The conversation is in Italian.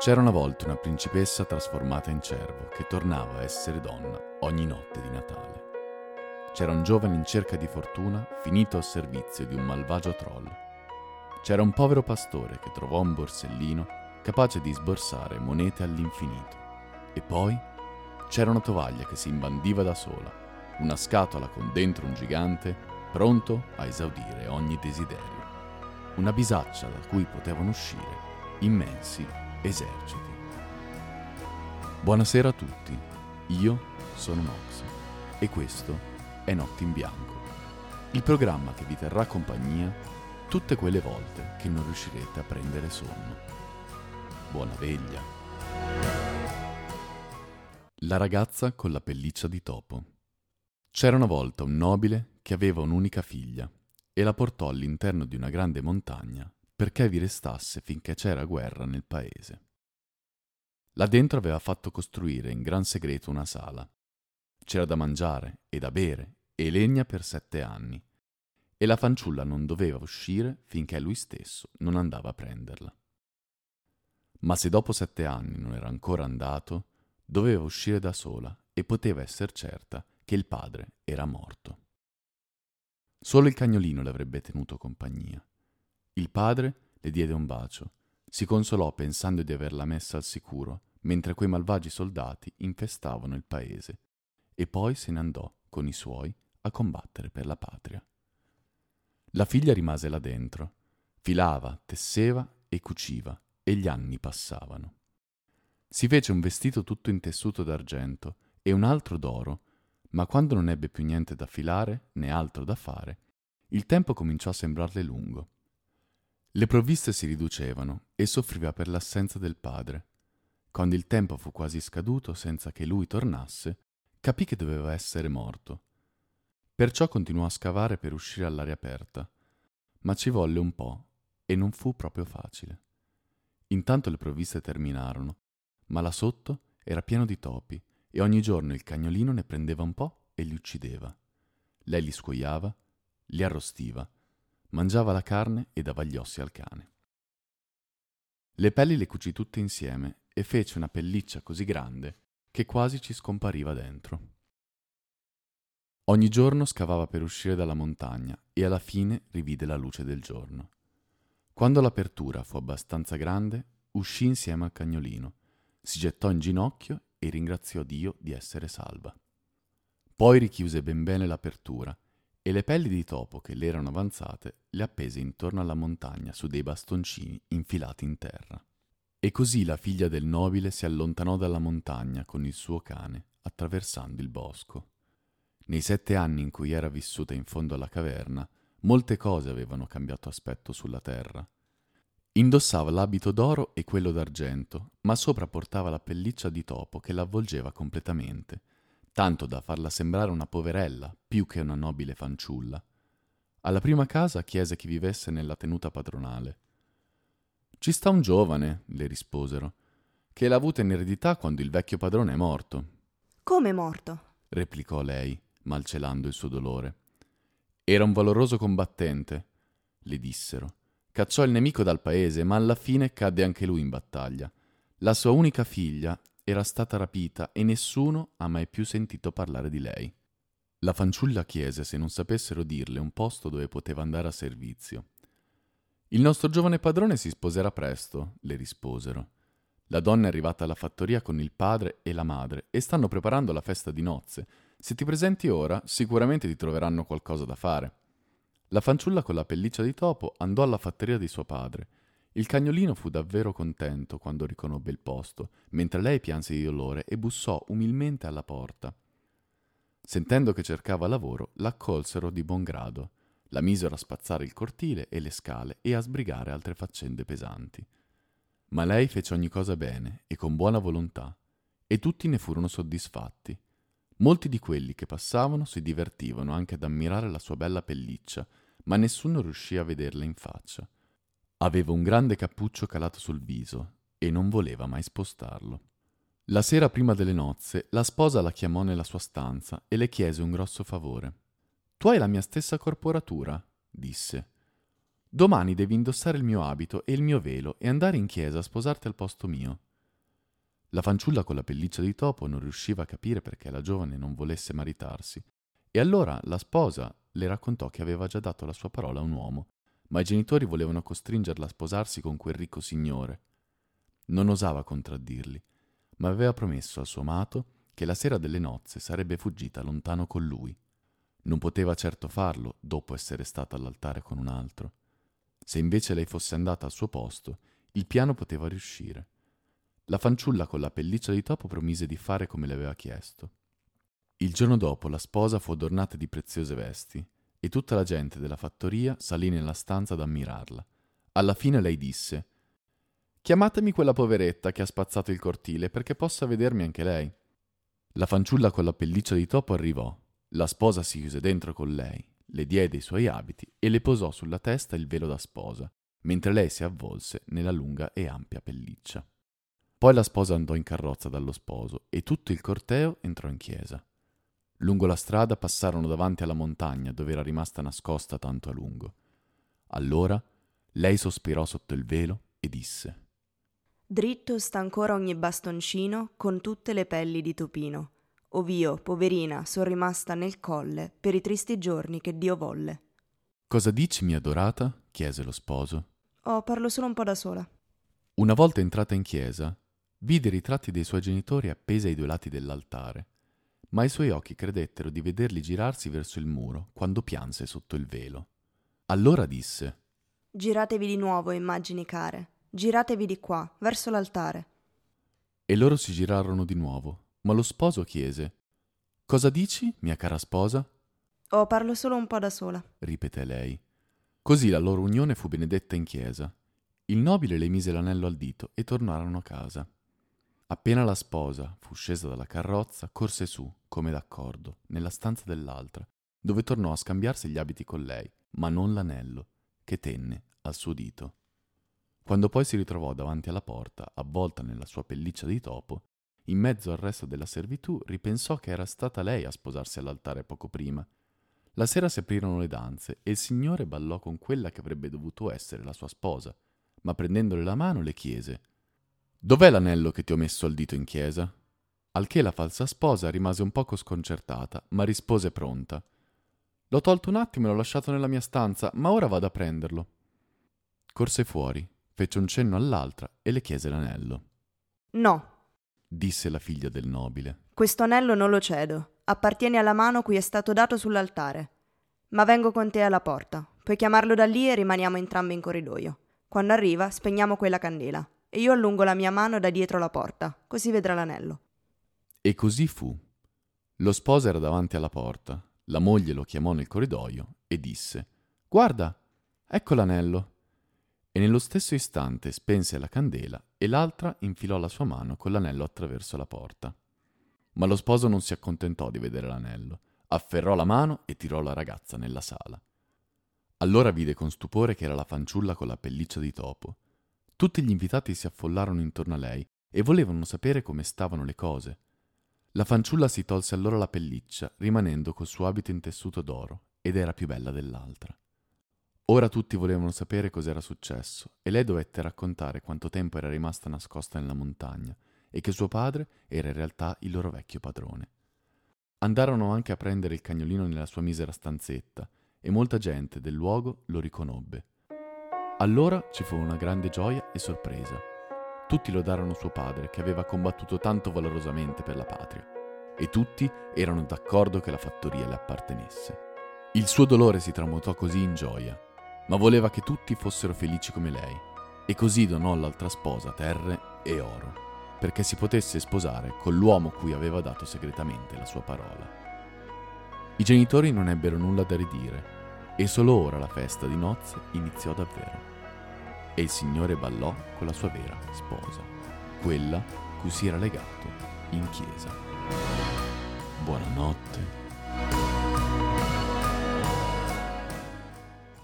C'era una volta una principessa trasformata in cervo che tornava a essere donna ogni notte di Natale. C'era un giovane in cerca di fortuna finito al servizio di un malvagio troll. C'era un povero pastore che trovò un borsellino capace di sborsare monete all'infinito. E poi c'era una tovaglia che si imbandiva da sola, una scatola con dentro un gigante pronto a esaudire ogni desiderio, una bisaccia da cui potevano uscire immensi eserciti. Buonasera a tutti, io sono Nox e questo è Notte in Bianco, il programma che vi terrà compagnia tutte quelle volte che non riuscirete a prendere sonno. Buona veglia. La ragazza con la pelliccia di topo. C'era una volta un nobile che aveva un'unica figlia e la portò all'interno di una grande montagna perché vi restasse finché c'era guerra nel paese. Là dentro aveva fatto costruire in gran segreto una sala. C'era da mangiare e da bere e legna per sette anni, e la fanciulla non doveva uscire finché lui stesso non andava a prenderla. Ma se dopo sette anni non era ancora andato, doveva uscire da sola e poteva essere certa che il padre era morto. Solo il cagnolino le avrebbe tenuto compagnia. Il padre le diede un bacio, si consolò pensando di averla messa al sicuro, mentre quei malvagi soldati infestavano il paese, e poi se ne andò con i suoi a combattere per la patria. La figlia rimase là dentro, filava, tesseva e cuciva, e gli anni passavano. Si fece un vestito tutto in tessuto d'argento e un altro d'oro ma quando non ebbe più niente da filare né altro da fare, il tempo cominciò a sembrarle lungo. Le provviste si riducevano e soffriva per l'assenza del padre. Quando il tempo fu quasi scaduto senza che lui tornasse, capì che doveva essere morto. Perciò continuò a scavare per uscire all'aria aperta, ma ci volle un po' e non fu proprio facile. Intanto le provviste terminarono, ma là sotto era pieno di topi e ogni giorno il cagnolino ne prendeva un po' e li uccideva. Lei li scuoiava, li arrostiva, mangiava la carne e dava gli ossi al cane. Le pelli le cucì tutte insieme e fece una pelliccia così grande che quasi ci scompariva dentro. Ogni giorno scavava per uscire dalla montagna e alla fine rivide la luce del giorno. Quando l'apertura fu abbastanza grande, uscì insieme al cagnolino, si gettò in ginocchio e ringraziò Dio di essere salva. Poi richiuse ben bene l'apertura e le pelli di topo che le erano avanzate le appese intorno alla montagna su dei bastoncini infilati in terra. E così la figlia del nobile si allontanò dalla montagna con il suo cane, attraversando il bosco. Nei sette anni in cui era vissuta in fondo alla caverna, molte cose avevano cambiato aspetto sulla terra. Indossava l'abito d'oro e quello d'argento, ma sopra portava la pelliccia di topo che l'avvolgeva completamente, tanto da farla sembrare una poverella più che una nobile fanciulla. Alla prima casa chiese chi vivesse nella tenuta padronale. Ci sta un giovane, le risposero, che l'ha avuta in eredità quando il vecchio padrone è morto. Come morto? replicò lei, malcelando il suo dolore. Era un valoroso combattente, le dissero Cacciò il nemico dal paese, ma alla fine cadde anche lui in battaglia. La sua unica figlia era stata rapita e nessuno ha mai più sentito parlare di lei. La fanciulla chiese se non sapessero dirle un posto dove poteva andare a servizio. Il nostro giovane padrone si sposerà presto, le risposero. La donna è arrivata alla fattoria con il padre e la madre e stanno preparando la festa di nozze. Se ti presenti ora, sicuramente ti troveranno qualcosa da fare. La fanciulla con la pelliccia di topo andò alla fattoria di suo padre. Il cagnolino fu davvero contento quando riconobbe il posto, mentre lei pianse di dolore e bussò umilmente alla porta. Sentendo che cercava lavoro, l'accolsero di buon grado, la misero a spazzare il cortile e le scale e a sbrigare altre faccende pesanti. Ma lei fece ogni cosa bene e con buona volontà, e tutti ne furono soddisfatti. Molti di quelli che passavano si divertivano anche ad ammirare la sua bella pelliccia, ma nessuno riuscì a vederla in faccia. Aveva un grande cappuccio calato sul viso e non voleva mai spostarlo. La sera prima delle nozze, la sposa la chiamò nella sua stanza e le chiese un grosso favore. Tu hai la mia stessa corporatura, disse. Domani devi indossare il mio abito e il mio velo e andare in chiesa a sposarti al posto mio. La fanciulla con la pelliccia di topo non riusciva a capire perché la giovane non volesse maritarsi, e allora la sposa le raccontò che aveva già dato la sua parola a un uomo, ma i genitori volevano costringerla a sposarsi con quel ricco signore. Non osava contraddirli, ma aveva promesso al suo amato che la sera delle nozze sarebbe fuggita lontano con lui. Non poteva certo farlo dopo essere stata all'altare con un altro. Se invece lei fosse andata al suo posto, il piano poteva riuscire. La fanciulla con la pelliccia di topo promise di fare come le aveva chiesto. Il giorno dopo la sposa fu adornata di preziose vesti e tutta la gente della fattoria salì nella stanza ad ammirarla. Alla fine lei disse Chiamatemi quella poveretta che ha spazzato il cortile perché possa vedermi anche lei. La fanciulla con la pelliccia di topo arrivò. La sposa si chiuse dentro con lei, le diede i suoi abiti e le posò sulla testa il velo da sposa, mentre lei si avvolse nella lunga e ampia pelliccia. Poi la sposa andò in carrozza dallo sposo e tutto il corteo entrò in chiesa. Lungo la strada passarono davanti alla montagna dove era rimasta nascosta tanto a lungo. Allora lei sospirò sotto il velo e disse Dritto sta ancora ogni bastoncino con tutte le pelli di topino. Ov'io, poverina, son rimasta nel colle per i tristi giorni che Dio volle. Cosa dici, mia adorata? chiese lo sposo. Oh, parlo solo un po' da sola. Una volta entrata in chiesa, vide i ritratti dei suoi genitori appesi ai due lati dell'altare, ma i suoi occhi credettero di vederli girarsi verso il muro quando pianse sotto il velo. Allora disse Giratevi di nuovo, immagini care, giratevi di qua, verso l'altare. E loro si girarono di nuovo, ma lo sposo chiese Cosa dici, mia cara sposa? Oh, parlo solo un po' da sola, ripeté lei. Così la loro unione fu benedetta in chiesa. Il nobile le mise l'anello al dito e tornarono a casa. Appena la sposa fu scesa dalla carrozza, corse su, come d'accordo, nella stanza dell'altra, dove tornò a scambiarsi gli abiti con lei, ma non l'anello, che tenne al suo dito. Quando poi si ritrovò davanti alla porta, avvolta nella sua pelliccia di topo, in mezzo al resto della servitù ripensò che era stata lei a sposarsi all'altare poco prima. La sera si aprirono le danze e il signore ballò con quella che avrebbe dovuto essere la sua sposa, ma prendendole la mano le chiese Dov'è l'anello che ti ho messo al dito in chiesa? Al che la falsa sposa rimase un poco sconcertata, ma rispose pronta. L'ho tolto un attimo e l'ho lasciato nella mia stanza, ma ora vado a prenderlo. Corse fuori, fece un cenno all'altra e le chiese l'anello. No, disse la figlia del nobile. Questo anello non lo cedo. Appartiene alla mano cui è stato dato sull'altare. Ma vengo con te alla porta. Puoi chiamarlo da lì e rimaniamo entrambi in corridoio. Quando arriva, spegniamo quella candela e io allungo la mia mano da dietro la porta, così vedrà l'anello. E così fu. Lo sposo era davanti alla porta, la moglie lo chiamò nel corridoio e disse Guarda, ecco l'anello. E nello stesso istante spense la candela e l'altra infilò la sua mano con l'anello attraverso la porta. Ma lo sposo non si accontentò di vedere l'anello, afferrò la mano e tirò la ragazza nella sala. Allora vide con stupore che era la fanciulla con la pelliccia di topo tutti gli invitati si affollarono intorno a lei e volevano sapere come stavano le cose. La fanciulla si tolse allora la pelliccia, rimanendo col suo abito in tessuto d'oro, ed era più bella dell'altra. Ora tutti volevano sapere cos'era successo, e lei dovette raccontare quanto tempo era rimasta nascosta nella montagna, e che suo padre era in realtà il loro vecchio padrone. Andarono anche a prendere il cagnolino nella sua misera stanzetta, e molta gente del luogo lo riconobbe. Allora ci fu una grande gioia e sorpresa. Tutti lodarono suo padre che aveva combattuto tanto valorosamente per la patria e tutti erano d'accordo che la fattoria le appartenesse. Il suo dolore si tramutò così in gioia, ma voleva che tutti fossero felici come lei e così donò all'altra sposa terre e oro, perché si potesse sposare con l'uomo cui aveva dato segretamente la sua parola. I genitori non ebbero nulla da ridire e solo ora la festa di nozze iniziò davvero e il Signore ballò con la sua vera sposa, quella cui si era legato in chiesa. Buonanotte.